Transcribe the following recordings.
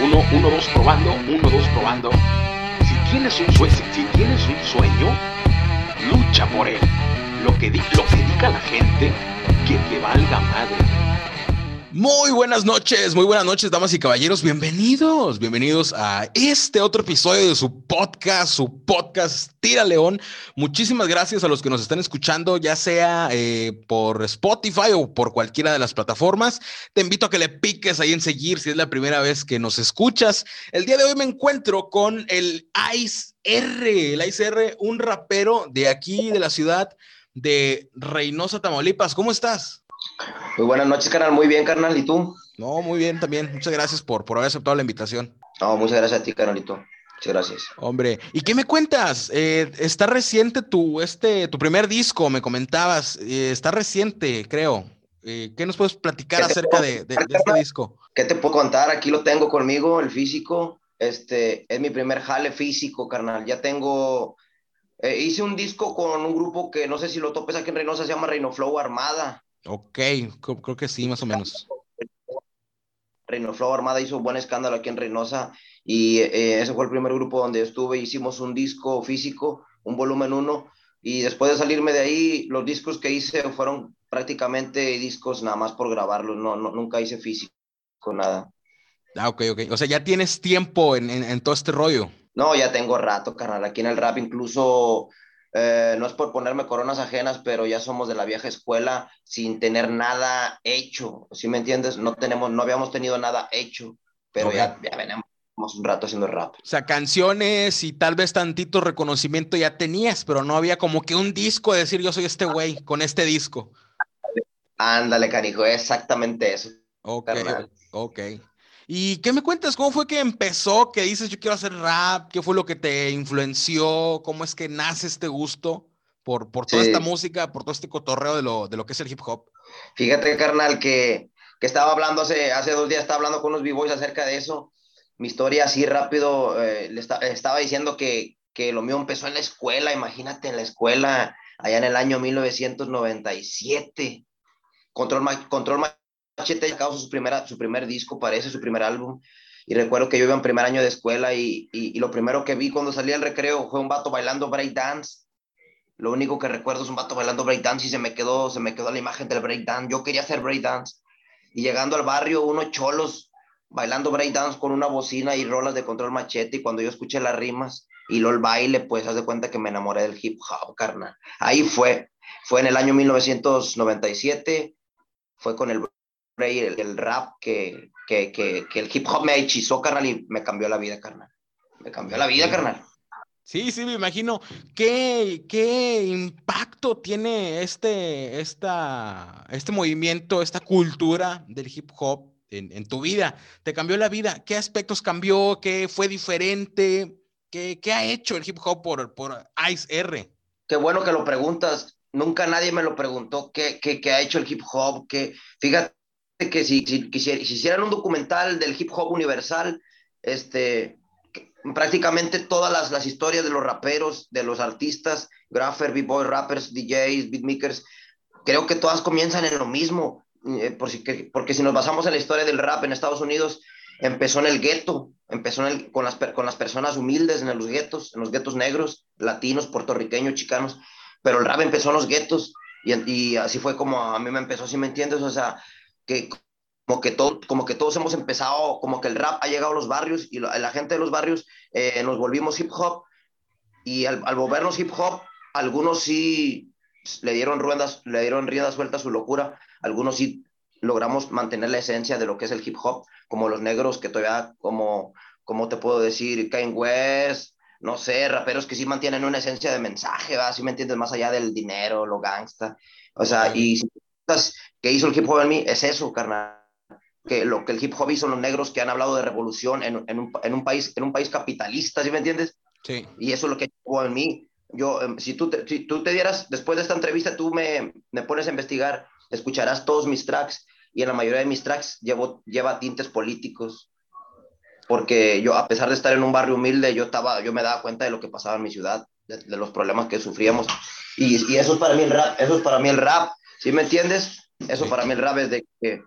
Uno, uno, dos, probando, uno, dos, probando. Si tienes un sueño, si tienes un sueño, lucha por él. Lo que, lo que diga la gente, que te valga madre. Muy buenas noches, muy buenas noches, damas y caballeros. Bienvenidos, bienvenidos a este otro episodio de su podcast, su podcast Tira León. Muchísimas gracias a los que nos están escuchando, ya sea eh, por Spotify o por cualquiera de las plataformas. Te invito a que le piques ahí en seguir si es la primera vez que nos escuchas. El día de hoy me encuentro con el Ice R, el Ice R, un rapero de aquí, de la ciudad de Reynosa, Tamaulipas. ¿Cómo estás? Muy buenas noches, carnal. Muy bien, carnal. ¿Y tú? No, muy bien también. Muchas gracias por, por haber aceptado la invitación. No, muchas gracias a ti, carnalito. Muchas gracias. Hombre, ¿y qué me cuentas? Eh, está reciente tu, este, tu primer disco, me comentabas. Eh, está reciente, creo. Eh, ¿Qué nos puedes platicar acerca de, de, este disco? ¿Qué te puedo contar? Aquí lo tengo conmigo, el físico. Este es mi primer jale físico, carnal. Ya tengo. hice un disco con un grupo que no sé si lo topes aquí en Reynosa, se llama Reino Flow Armada. Ok, creo que sí, más o menos. Reino Flow Armada hizo un buen escándalo aquí en Reynosa y eh, ese fue el primer grupo donde estuve. Hicimos un disco físico, un volumen uno, y después de salirme de ahí, los discos que hice fueron prácticamente discos nada más por grabarlos, no, no nunca hice físico, nada. Ah, ok, ok. O sea, ya tienes tiempo en, en, en todo este rollo. No, ya tengo rato, carnal. Aquí en el rap incluso eh, no es por ponerme coronas ajenas, pero ya somos de la vieja escuela sin tener nada hecho, ¿sí me entiendes? No tenemos, no habíamos tenido nada hecho, pero ya, ya venimos un rato haciendo rap. O sea, canciones y tal vez tantito reconocimiento ya tenías, pero no había como que un disco de decir yo soy este güey con este disco. Ándale, canijo, exactamente eso. Ok, ok. ¿Y qué me cuentas? ¿Cómo fue que empezó? ¿Qué dices yo quiero hacer rap? ¿Qué fue lo que te influenció? ¿Cómo es que nace este gusto por, por toda esta música, por todo este cotorreo de lo, de lo que es el hip hop? Fíjate, carnal, que, que estaba hablando hace, hace dos días, estaba hablando con unos b-boys acerca de eso. Mi historia así rápido, eh, le estaba diciendo que, que lo mío empezó en la escuela, imagínate, en la escuela, allá en el año 1997. Control, control Machete sacado su, primera, su primer disco, parece, su primer álbum. Y recuerdo que yo iba en primer año de escuela y, y, lo primero que vi cuando salí al recreo fue un vato bailando breakdance. Lo único que recuerdo es un vato bailando breakdance y se me quedó, se me quedó la imagen del breakdance. Yo quería hacer breakdance. Y llegando al barrio, unos cholos bailando breakdance con una bocina y rolas de control machete. Y cuando yo escuché las rimas y lo el baile, pues haz de cuenta que me enamoré del hip hop, carnal. Ahí fue. Fue en el año 1997. Fue con el el, el rap que, que, que, que, el hip hop me hechizó, carnal, y me cambió la vida, carnal. Me cambió la vida, carnal. Sí, sí, me imagino. ¿Qué, qué impacto tiene este, esta, este movimiento, esta cultura del hip hop en, en, tu vida? ¿Te cambió la vida? ¿Qué aspectos cambió? ¿Qué fue diferente? ¿Qué, qué ha hecho el hip hop por, por Ice R? Qué bueno que lo preguntas. Nunca nadie me lo preguntó qué, qué, qué ha hecho el hip hop. Que, fíjate, que si, si, si, hicieran un documental del hip hop universal, este, prácticamente todas las, las historias de los raperos, de los artistas, grapher, b-boy, rappers, DJs, beatmakers, creo que todas comienzan en lo mismo, eh, por si, que, porque si nos basamos en la historia del rap en Estados Unidos, empezó en el gueto, empezó en el, con, las, con las personas humildes en los guetos, en los guetos negros, latinos, puertorriqueños, chicanos, pero el rap empezó en los guetos y, y así fue como a mí me empezó, si me entiendes? O sea, que como que, todo, como que todos hemos empezado, como que el rap ha llegado a los barrios y la, la gente de los barrios eh, nos volvimos hip hop y al, al, volvernos hip hop, algunos sí le dieron ruedas, le dieron riendas sueltas a su locura, algunos sí logramos mantener la esencia de lo que es el hip hop, como los negros que todavía, como, como te puedo decir, Kanye West, no sé, raperos que sí mantienen una esencia de mensaje, ¿verdad? Si me entiendes, más allá del dinero, lo gangsta. O sea, y que hizo el hip hop en mí, es eso, carnal que lo que el hip hop hizo los negros que han hablado de revolución en, en, un, en, un, país, en un país capitalista, ¿sí me entiendes? Sí. Y eso es lo que hizo en mí. Yo, em, si tú, te, si tú te dieras, después de esta entrevista, tú me, me pones a investigar, escucharás todos mis tracks y en la mayoría de mis tracks llevo, lleva tintes políticos. Porque yo, a pesar de estar en un barrio humilde, yo, estaba, yo me daba cuenta de lo que pasaba en mi ciudad, de, de los problemas que sufríamos. Y, y, eso es para mí el rap, eso es para mí el rap, ¿sí me entiendes? Eso sí. para mí el rap es de que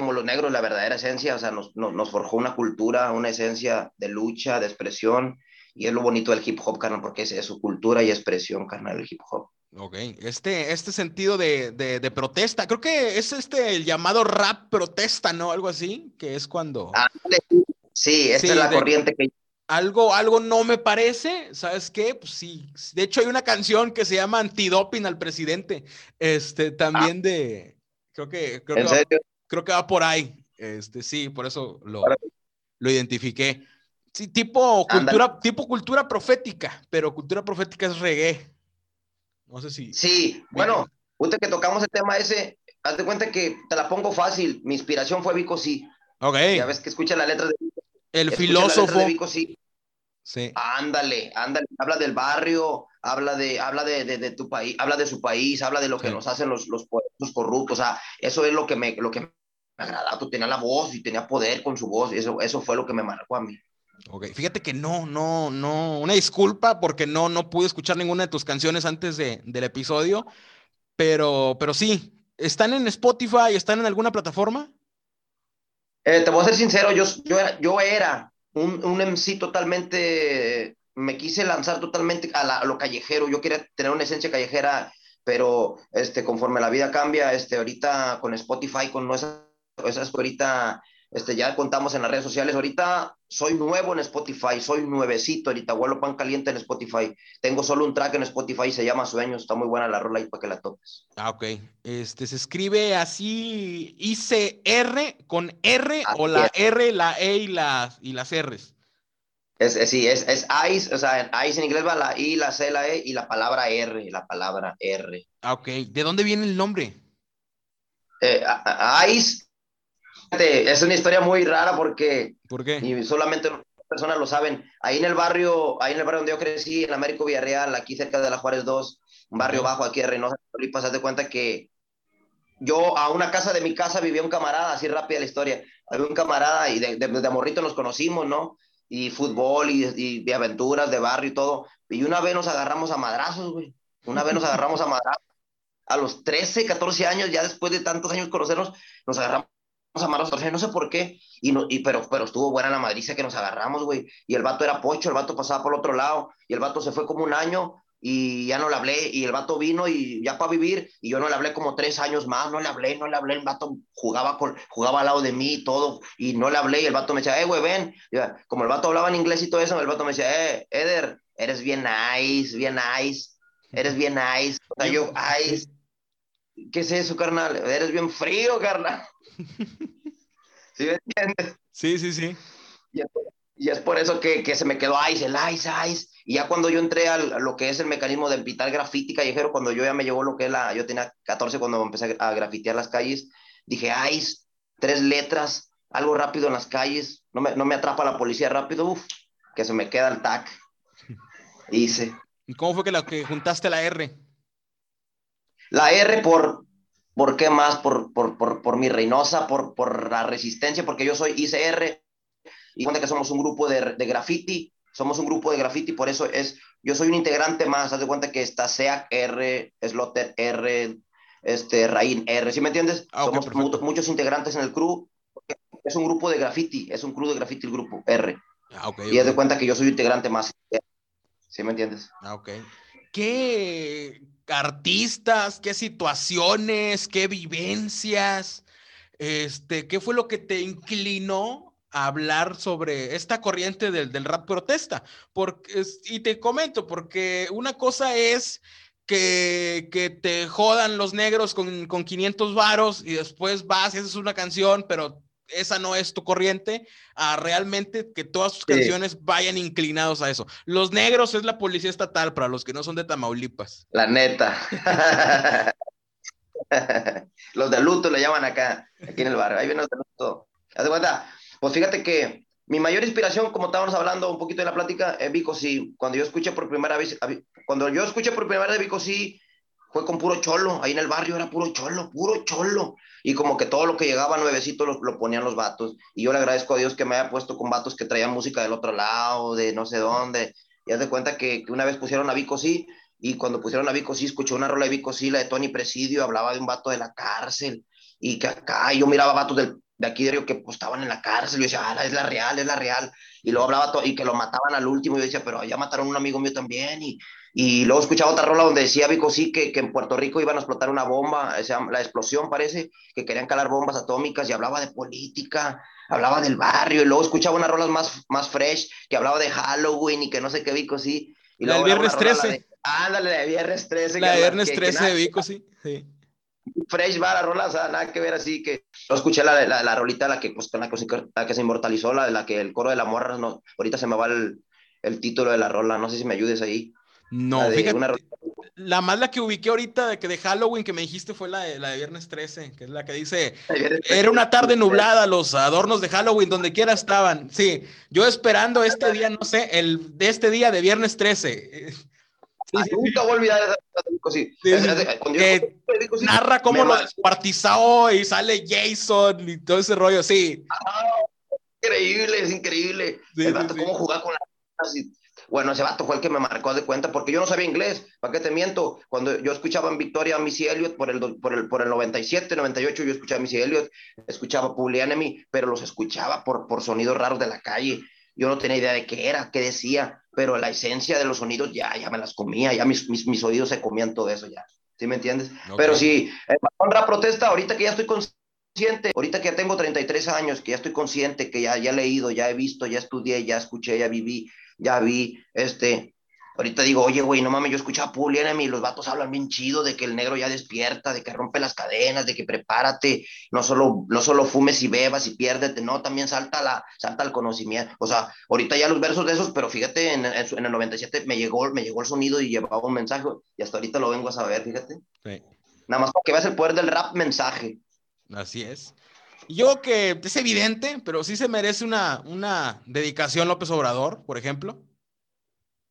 como los negros, la verdadera esencia, o sea, nos, nos, forjó una cultura, una esencia de lucha, de expresión, y es lo bonito del hip hop, carnal, porque es, su cultura y expresión, carnal, el hip hop. Ok, este, este sentido de, de, protesta, creo que es este el llamado rap protesta, ¿no? Algo así, que es cuando... sí, esta es la corriente que... Algo, algo no me parece, ¿sabes qué? Pues sí, de hecho hay una canción que se llama Antidoping al presidente, este, también ah. de, creo que, creo que, creo que va por ahí. Este, sí, por eso lo, lo identifiqué. Sí, tipo cultura, tipo cultura profética, pero cultura profética es reggae. No sé si. Sí, bueno, usted que tocamos el tema ese, haz de cuenta que te la pongo fácil. Mi inspiración fue Vico Sí. Ok. Ya ves que escucha la letra de El filósofo. De Vico Sí. Sí. Ándale, ándale. Habla del barrio, habla de, habla de, de, tu país, habla de su país, habla de lo que nos hacen los, los, los corruptos. O sea, eso es lo que me, lo que me agradaba. Tú tenía la voz y tenía poder con su voz. Y eso, eso fue lo que me marcó a mí. Ok, fíjate que no, no, no, una disculpa porque no, no pude escuchar ninguna de tus canciones antes de, del episodio, pero, pero sí, ¿están en Spotify? ¿Están en alguna plataforma? Eh, te voy a ser sincero, yo, yo era, yo era un, un MC totalmente, me quise lanzar totalmente a, lo callejero, yo quería tener una esencia callejera, pero este, conforme la vida cambia, este, ahorita con Spotify, con esas, esas ahorita este, ya contamos en las redes sociales. Ahorita soy nuevo en Spotify, soy nuevecito. Ahorita vuelo pan caliente en Spotify. Tengo solo un track en Spotify, se llama Sueños. Está muy buena la rola ahí para que la toques. Ah, ok. Este, se escribe así, ICR con R o la R, la E y, las y las R's. Es, sí, es, es ICE, o sea, ICE en inglés va la I, la C, la E y la palabra R, la palabra R. Ah, ok. ¿De dónde viene el nombre? Eh, ICE es una historia muy rara porque ¿Por qué? Y solamente personas lo saben. Ahí en el barrio, ahí en el barrio donde yo crecí, en Américo Villarreal, aquí cerca de la Juárez 2, un barrio bajo aquí de Reynosa, Tamaulipas, de cuenta que yo a una casa de mi casa vivía un camarada, así rápida la historia. Había un camarada y de, de, de amorrito nos conocimos, ¿no? Y fútbol y, y, de aventuras de barrio y todo. Y una vez nos agarramos a madrazos, güey. Una vez nos agarramos a madrazos. A los 13, 14 años, ya después de tantos años conocernos, nos agarramos amarros, no sé por qué, y, no, y pero, pero estuvo buena la madriza que nos agarramos, güey, y el vato era pocho, el vato pasaba por el otro lado, y el vato se fue como un año, y ya no le hablé, y el vato vino y ya para vivir, y yo no le hablé como tres años más, no le hablé, no le hablé, el vato jugaba, con, jugaba al lado de mí y todo, y no le hablé, y el vato me decía, eh, güey, ven, como el vato hablaba en inglés y todo eso, el vato me decía, eh, Eder, eres bien nice, bien nice, eres bien nice, o sea, yo, ay, ¿qué es eso, carnal? Eres bien frío, carnal. ¿Sí me entiendes? Sí, sí, sí. Y es, por eso que, que, se me quedó Ice, el Ice, Ice. Y ya cuando yo entré a lo que es el mecanismo de pintar grafiti callejero, cuando yo ya me llevó lo que es la. Yo tenía 14 cuando empecé a grafitear las calles, dije Ice, tres letras, algo rápido en las calles, no me, no me atrapa la policía rápido, uff, que se me queda el tac. Hice. ¿Y cómo fue que, la, que juntaste la R? La R por, ¿Por qué más? Por, por, por, por mi Reynosa, por, por la resistencia, porque yo soy ICR y cuenta que somos un grupo de, de graffiti, somos un grupo de graffiti, por eso es, yo soy un integrante más, haz de cuenta que está SEAC R, Slotter R, este, Raín R, ¿sí me entiendes? Ah, somos muchos integrantes en el crew, es un grupo de graffiti, es un crew de graffiti el grupo R. Ah, y haz de cuenta que yo soy un integrante más, ¿sí me entiendes? Ah, ok. ¿Qué, artistas, qué situaciones, qué vivencias, este, qué fue lo que te inclinó a hablar sobre esta corriente del, del rap protesta. Porque, y te comento, porque una cosa es que, que, te jodan los negros con, con 500 varos y después vas y haces una canción, pero esa no es tu corriente, a realmente que todas tus canciones vayan inclinados a eso. Los negros es la policía estatal para los que no son de Tamaulipas. La neta. los de luto le llaman acá, aquí en el barrio. Ahí vienen los de luto. ¿Haz de cuenta? Pues fíjate que mi mayor inspiración, como estábamos hablando un poquito en la plática, es Vico Sí. Cuando yo escuché por primera vez, cuando yo escuché por primera vez Vico Sí, fue con puro cholo, ahí en el barrio era puro cholo, puro cholo. Y como que todo lo que llegaba nuevecito lo, lo, ponían los vatos. Y yo le agradezco a Dios que me haya puesto con vatos que traían música del otro lado, de no sé dónde. Y haz de cuenta que, que una vez pusieron a Vico Sí, y cuando pusieron a Vico Sí, escuché una rola de Vico Sí, la de Tony Presidio, hablaba de un vato de la cárcel. y que acá yo miraba vatos del, de aquí de que pues, estaban en la cárcel, y yo decía, ah, es la real, es la real, y luego hablaba todo, y que lo mataban al último, y yo decía, pero ya mataron un amigo mío también, y, y luego escuchaba otra rola donde decía Vico sí que, que en Puerto Rico iban a explotar una bomba, o sea, la explosión parece, que querían calar bombas atómicas, y hablaba de política, hablaba del barrio, y luego escuchaba unas rolas más, más fresh, que hablaba de Halloween, y que no sé qué Vico sí. Y la del viernes 13. ándale, de viernes 13. La de viernes 13 de Vico, sí. sí fresh va la rola, o sea, nada que ver así que yo escuché la, la, la rolita la que, pues, la, la, que se inmortalizó, la de la que el coro de la morra, no, ahorita se me va el, el título de la rola, no sé si me ayudes ahí. No, la fíjate, la más la que ubiqué ahorita de que de Halloween que me dijiste fue la de, la de Viernes 13, que es la que dice, era una tarde nublada, los adornos de Halloween donde quiera estaban. Sí, yo esperando este día, no sé, el de este día de Viernes 13. nunca voy a olvidar esa sí. que narra cómo lo descuartizó y sale Jason y todo ese rollo, sí. Ah, increíble, es increíble. el cómo jugar con las... Bueno, ese vato fue el que me marcó de cuenta, porque yo no sabía inglés, ¿para qué te miento? Cuando yo escuchaba en Victoria a Missy Elliott por el, por, el, por el 97, 98, yo escuchaba a Missy Elliott, escuchaba Public Enemy, pero los escuchaba por, por sonidos raros de la calle. Yo no tenía idea de qué era, qué decía pero la esencia de los sonidos ya, ya me las comía, ya mis, mis, mis oídos se comían todo eso ya. ¿Sí me entiendes? Pero sí, honra protesta, ahorita que ya estoy consciente, ahorita que ya tengo 33 años, que ya estoy consciente, que ya, ya he leído, ya he visto, ya estudié, ya escuché, ya viví, ya vi, este, Ahorita digo, oye, güey, no mames, yo escuchaba Publi Enemy y los vatos hablan bien chido de que el negro ya despierta, de que rompe las cadenas, de que prepárate, no solo, no solo fumes y bebas y piérdete, no, también salta, la, salta el conocimiento. O sea, ahorita ya los versos de esos, pero fíjate, en, en, el 97 me llegó, me llegó el sonido y llevaba un mensaje y hasta ahorita lo vengo a saber, fíjate. Sí. Nada más porque veas el poder del rap mensaje. Así es. Yo que es evidente, pero sí se merece una, una dedicación López Obrador, por ejemplo.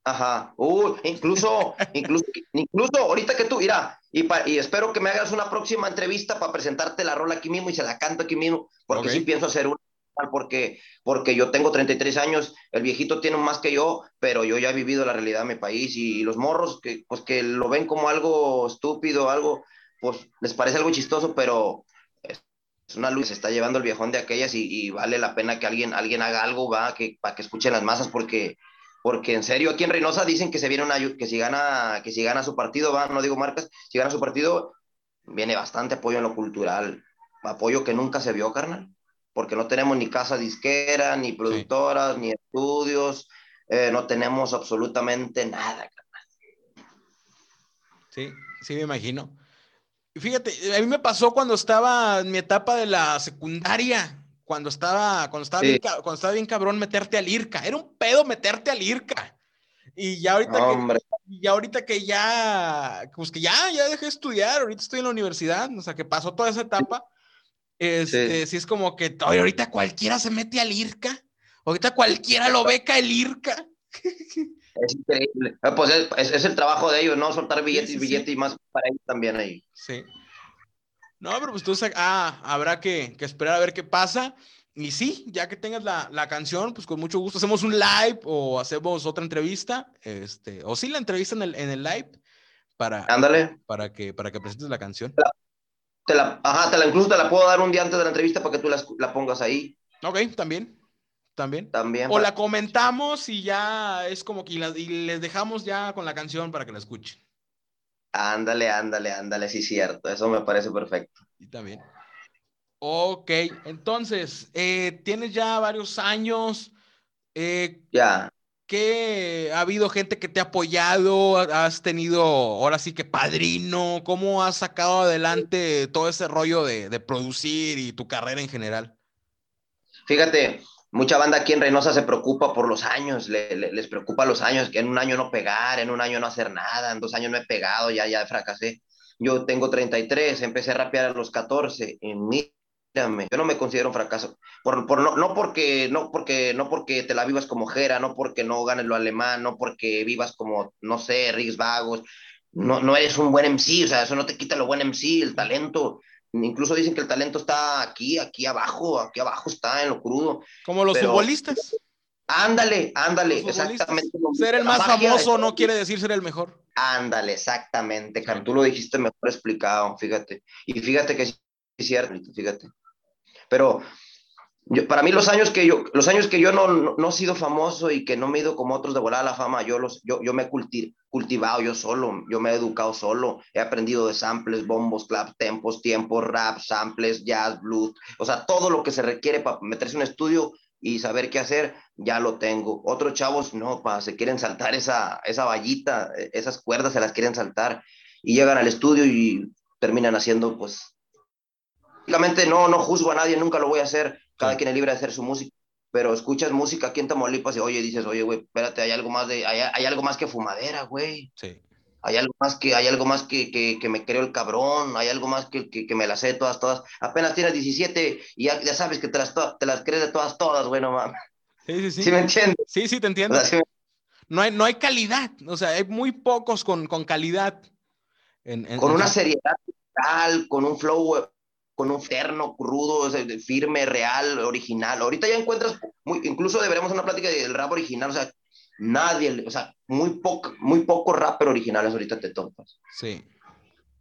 Ajá. Uh, incluso, incluso, incluso ahorita que tú, mira, y, y espero que me hagas una próxima entrevista para presentarte la rola aquí mismo y se la canto aquí mismo, porque sí pienso hacer una, porque, porque yo tengo 33 años, el viejito tiene más que yo, pero yo ya he vivido la realidad de mi país y, los morros que, pues, que lo ven como algo estúpido, algo, pues les parece algo chistoso, pero es, una luz, se está llevando el viejón de aquellas y, vale la pena que alguien, alguien haga algo, va, que, para que escuchen las masas, porque porque en serio aquí en Reynosa dicen que se viene una que si gana que si gana su partido va no digo marcas si gana su partido viene bastante apoyo en lo cultural apoyo que nunca se vio carnal porque no tenemos ni casa disquera ni productoras ni estudios eh, no tenemos absolutamente nada carnal. Sí sí me imagino fíjate a mí me pasó cuando estaba en mi etapa de la secundaria cuando estaba, cuando estaba, bien, cuando estaba bien cabrón meterte al IRCA. Era un pedo meterte al IRCA. Y ya ahorita, que, ya ahorita que ya, pues que ya, ya dejé de estudiar, ahorita estoy en la universidad, o sea, que pasó toda esa etapa. Este, sí. es como que ahorita cualquiera se mete al IRCA. Ahorita cualquiera lo beca el IRCA. Es increíble. Ah, pues es, es, el trabajo de ellos, ¿no? Soltar billetes y billetes y más para ellos también ahí. Sí. No, pero pues tú, ah, habrá que, esperar a ver qué pasa. Y sí, ya que tengas la, canción, pues con mucho gusto hacemos un live o hacemos otra entrevista, este, o sí la entrevista en el, en el live para, Ándale. para, que, para que presentes la canción. Te la, ajá, te la, incluso te la puedo dar un día antes de la entrevista para que tú la, pongas ahí. Ok, también. También. También. O la comentamos y ya es como que y les dejamos ya con la canción para que la escuchen. Ándale, ándale, ándale, sí, cierto. Eso me parece perfecto. Y también. Ok, entonces, eh, tienes ya varios años. Eh, ya. ¿Qué ha habido gente que te ha apoyado? ¿Has tenido ahora sí que padrino? ¿Cómo has sacado adelante todo ese rollo de, de producir y tu carrera en general? Fíjate, mucha banda aquí en Reynosa se preocupa por los años, les preocupa los años, que en un año no pegar, en un año no hacer nada, en dos años no he pegado, ya, ya fracasé. Yo tengo 33, empecé a rapear a los 14, y mírame, yo no me considero un fracaso, por, por no, no, porque, no, porque, no porque te la vivas como Jera, no porque no ganes lo alemán, no porque vivas como, no sé, Riggs Vagos, no, no eres un buen MC, o sea, eso no te quita lo buen MC, el talento, Incluso dicen que el talento está aquí, aquí abajo, aquí abajo está en lo crudo. Como los futbolistas. Ándale, ándale, exactamente. Ser el más famoso no quiere decir ser el mejor. Ándale, exactamente, Carlos. Tú lo dijiste mejor explicado, fíjate. Y fíjate que sí cierto, fíjate. Pero para mí los años que yo, los años que yo no, no, he sido famoso y que no me he ido como otros de volar a la fama, yo, los, yo, yo me he cultivado yo solo, yo me he educado solo, he aprendido de samples, bombos, claps, tempos, tiempos, rap, samples, jazz, blues, o sea, todo lo que se requiere para meterse en un estudio y saber qué hacer, ya lo tengo. Otros chavos no, pa, se quieren saltar esa, esa vallita, e, esas cuerdas se las quieren saltar y llegan al estudio y terminan haciendo, pues, prácticamente no, no juzgo a nadie, nunca lo voy a hacer, cada quien es libre de hacer su música, pero escuchas música aquí en Tamaulipas y oye, dices, oye, güey, espérate, hay algo más de, hay, hay algo más que fumadera, güey. Sí. Hay algo más que, hay algo más que, que, que me creo el cabrón, hay algo más que, que, me las sé todas, todas. Apenas tienes 17 y ya, ya sabes que te las, te las crees de todas, todas, güey, no mames. Sí, sí, sí. ¿Sí me entiendes? Sí, sí, te entiendo. no, hay, no hay calidad, o sea, hay muy pocos con, con calidad. En, con una seriedad tal, con un flow con un terno crudo, firme, real, original. Ahorita ya encuentras, muy, incluso deberemos una plática del rap original, o sea, nadie, o sea, muy poco, muy pocos rappers originales ahorita te topas. Sí.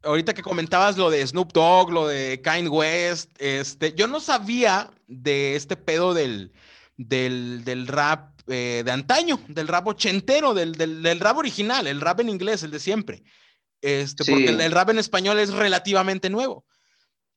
Ahorita que comentabas lo de Snoop Dogg, lo de Kanye West, este, yo no sabía de este pedo del, del, del rap eh, de antaño, del rap ochentero, del, del, del, rap original, el rap en inglés, el de siempre. Este, Porque el, el, rap en español es relativamente nuevo.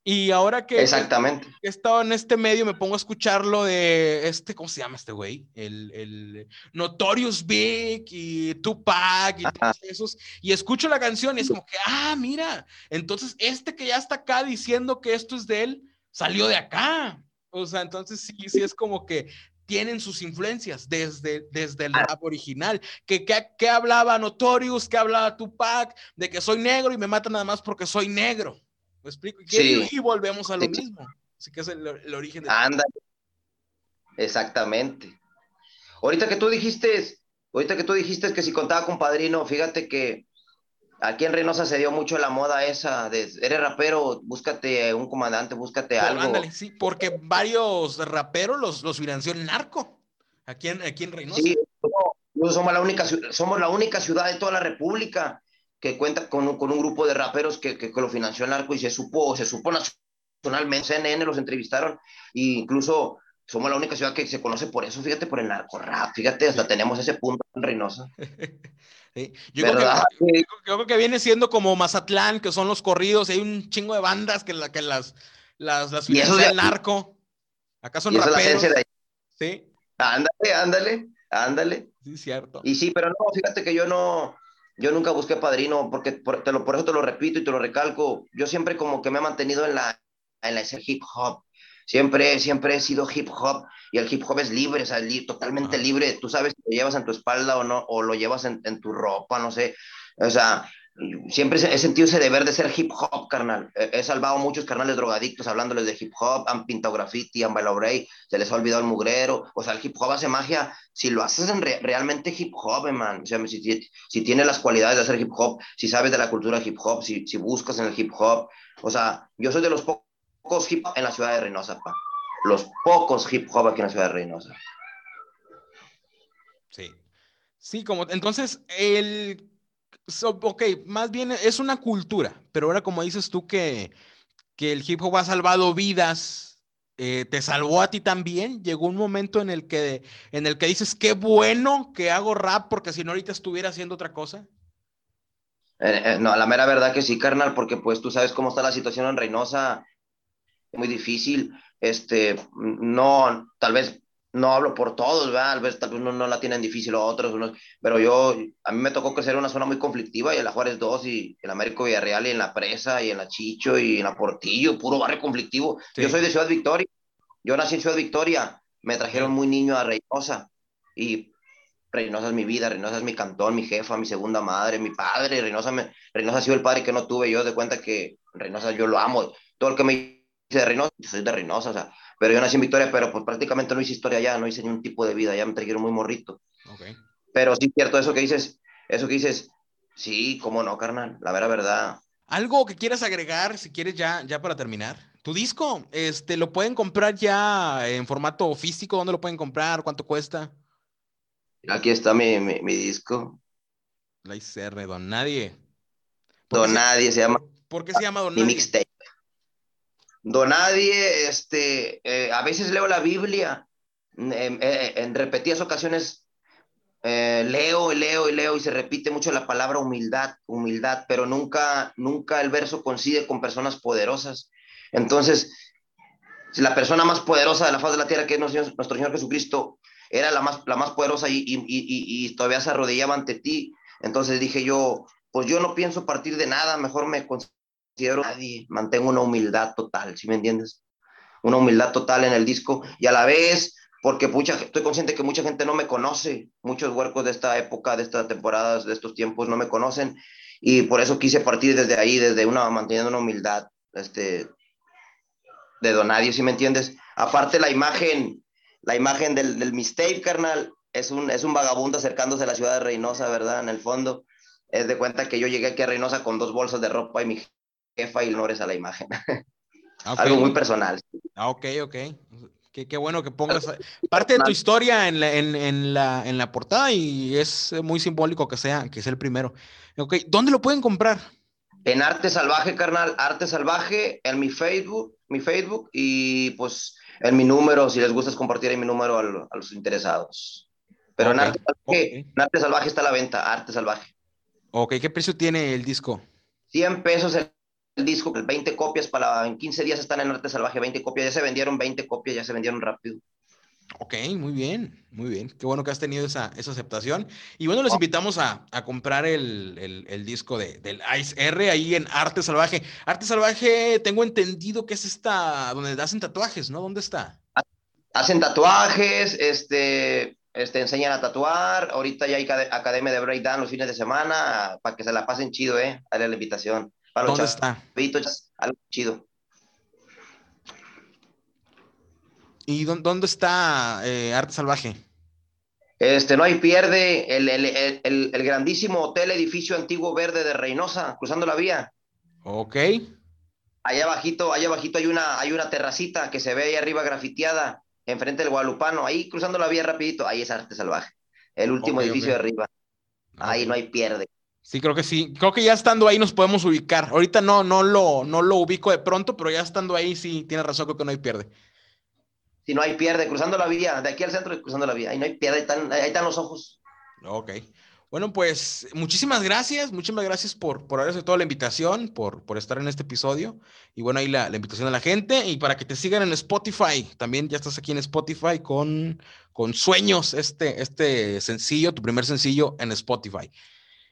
Y ahora que, Exactamente. he estado en este medio, me pongo a escuchar lo de este, ¿cómo se llama este güey? El, el Notorious Big y Tupac y todos esos. Y escucho la canción y es como que, ah, mira, entonces este que ya está acá diciendo que esto es de él, salió de acá. O sea, entonces sí, sí es como que tienen sus influencias desde, desde el rap original. ¿Qué, que, hablaba Notorious? ¿Qué hablaba Tupac? De que soy negro y me matan nada más porque soy negro. ¿Me explico? Y, volvemos a lo mismo. Así que es el, origen de... Anda. Exactamente. Ahorita que tú dijiste, ahorita que tú dijiste que si contaba con padrino, fíjate que aquí en Reynosa se dio mucho la moda esa de eres rapero, búscate un comandante, búscate algo. Ándale, sí, porque varios raperos los, los financió el narco aquí en, aquí en Reynosa. Sí, somos la única somos la única ciudad de toda la República que cuenta con un, con un grupo de raperos que, que, lo financió el narco y se supo, se supo nacionalmente, CNN los entrevistaron e incluso somos la única ciudad que se conoce por eso, fíjate, por el narco rap, fíjate, hasta tenemos ese punto en Reynosa. Yo, creo que, creo que, viene siendo como Mazatlán, que son los corridos, y hay un chingo de bandas que, la, que las, las, las financia el narco. Acá son raperos. Sí. Ándale, ándale, ándale. Sí, cierto. Y sí, pero no, fíjate que yo no, yo nunca busqué padrino, porque por, te lo, por eso te lo repito y te lo recalco. Yo siempre como que me he mantenido en la, en la hip hop. Siempre, siempre he sido hip hop y el hip hop es libre, o sea, totalmente libre. Tú sabes si lo llevas en tu espalda o no, o lo llevas en, en tu ropa, no sé. O sea, siempre he sentido ese deber de ser hip hop, carnal. He, salvado muchos carnales drogadictos hablándoles de hip hop, han pintado graffiti, han bailado break, se les ha olvidado el mugrero. O sea, el hip hop hace magia si lo haces en realmente hip hop, man. O sea, si, si, si tienes las cualidades de hacer hip hop, si sabes de la cultura hip hop, si, si buscas en el hip hop. O sea, yo soy de los pocos hip hop en la ciudad de Reynosa, pa. Los pocos hip hop aquí en la ciudad de Reynosa. Sí. Sí, como entonces el ok, más bien es una cultura, pero ahora como dices tú que, que el hip hop ha salvado vidas, eh, te salvó a ti también, llegó un momento en el que, en el que dices, qué bueno que hago rap porque si no ahorita estuviera haciendo otra cosa. Eh, eh, no, la mera verdad que sí, carnal, porque pues tú sabes cómo está la situación en Reynosa, muy difícil, este, no, tal vez no hablo por todos, ¿verdad? Tal vez, tal vez uno no la tienen difícil otros, pero yo, a mí me tocó crecer en una zona muy conflictiva y en la Juárez 2 y en Américo Villarreal y en la Presa y en la Chicho y en la Portillo, puro barrio conflictivo. Yo soy de Ciudad Victoria, yo nací en Ciudad Victoria, me trajeron muy niño a Reynosa y Reynosa es mi vida, Reynosa es mi cantón, mi jefa, mi segunda madre, mi padre, Reynosa, me, Reynosa ha sido el padre que no tuve, yo de cuenta que Reynosa yo lo amo, todo el que me dice de Reynosa, yo soy de Reynosa, o sea, pero yo nací en Victoria, pero pues prácticamente no hice historia allá, no hice ningún tipo de vida, ya me trajeron muy morrito. Okay. Pero sí, cierto, eso que dices, eso que dices, sí, cómo no, carnal, la vera verdad. Algo que quieras agregar, si quieres ya, ya para terminar. Tu disco, este, ¿lo pueden comprar ya en formato físico? ¿Dónde lo pueden comprar? ¿Cuánto cuesta? Aquí está mi, mi, disco. La ICR, Don Nadie. Don Nadie se llama. ¿Por qué se llama Don Nadie? Mi mixtape. Donadie, este, eh, a veces leo la Biblia, en, repetidas ocasiones eh, leo y leo y leo y se repite mucho la palabra humildad, humildad, pero nunca, nunca el verso coincide con personas poderosas. Entonces, si la persona más poderosa de la faz de la tierra, que es nuestro, Señor Jesucristo, era la más, la más poderosa y, y, y, y, todavía se arrodillaba ante ti, entonces dije yo, pues yo no pienso partir de nada, mejor me considero nadie, mantengo una humildad total, ¿sí me entiendes? Una humildad total en el disco y a la vez porque mucha, estoy consciente que mucha gente no me conoce, muchos huercos de esta época, de estas temporadas, de estos tiempos no me conocen y por eso quise partir desde ahí, desde una, manteniendo una humildad, este, de donadio, si me entiendes. Aparte la imagen, la imagen del, del mistake, carnal, es un, es un vagabundo acercándose a la ciudad de Reynosa, ¿verdad? En el fondo, es de cuenta que yo llegué aquí a Reynosa con dos bolsas de ropa y mi jefa y a la imagen. Ah, Algo muy personal. Ah, ok, ok. Qué, bueno que pongas parte de tu historia en la, en, la, en la portada y es muy simbólico que sea, que sea el primero. Okay. ¿Dónde lo pueden comprar? En Arte Salvaje, carnal, Arte Salvaje, en mi Facebook, mi Facebook y pues en mi número, si les gusta compartir en mi número a, los interesados. Pero en, Arte Salvaje, en Arte Salvaje está la venta, Arte Salvaje. Ok, ¿qué precio tiene el disco? 100 pesos el el disco, 20 copias para en 15 días están en Arte Salvaje, 20 copias, ya se vendieron 20 copias, ya se vendieron rápido. Ok, muy bien, muy bien. Qué bueno que has tenido esa, esa aceptación. Y bueno, les invitamos a, a comprar el, el, el, disco de, del Ice R ahí en Arte Salvaje. Arte Salvaje, tengo entendido que es esta, donde hacen tatuajes, ¿no? ¿Dónde está? Hacen tatuajes, este, este, enseñan a tatuar. Ahorita ya hay academia de breakdown los fines de semana para que se la pasen chido, ¿eh? Dale la invitación. ¿Dónde está? Algo chido. ¿Y dónde está eh, Arte Salvaje? Este, no hay pierde, el, el, el, el, grandísimo hotel edificio antiguo verde de Reynosa, cruzando la vía. Ok. Allá abajito, allá abajito hay una, hay una terracita que se ve ahí arriba grafiteada, enfrente del Guadalupano, ahí cruzando la vía rapidito, ahí es Arte Salvaje, el último edificio de arriba. Ahí no hay pierde. Sí, creo que sí. Creo que ya estando ahí nos podemos ubicar. Ahorita no, no lo, no lo ubico de pronto, pero ya estando ahí sí tiene razón, creo que no hay pierde. Si no hay pierde, cruzando la vía, de aquí al centro cruzando la vía, ahí no hay pierde, ahí están, ahí están los ojos. Ok. Bueno, pues muchísimas gracias, muchísimas gracias por, por haber toda la invitación, por, por estar en este episodio. Y bueno, ahí la, la, invitación a la gente y para que te sigan en Spotify. También ya estás aquí en Spotify con, con Sueños, este, este sencillo, tu primer sencillo en Spotify.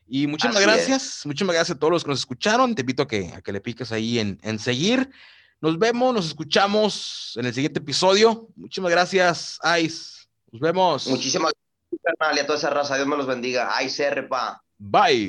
Y muchísimas gracias, muchísimas gracias a todos los que nos escucharon. Te invito a que, a que le piques ahí en, en seguir. Nos vemos, nos escuchamos en el siguiente episodio. Muchísimas gracias, Ice. Nos vemos. Muchísimas gracias, y a toda esa raza. Dios me los bendiga. Ice, pa. Bye.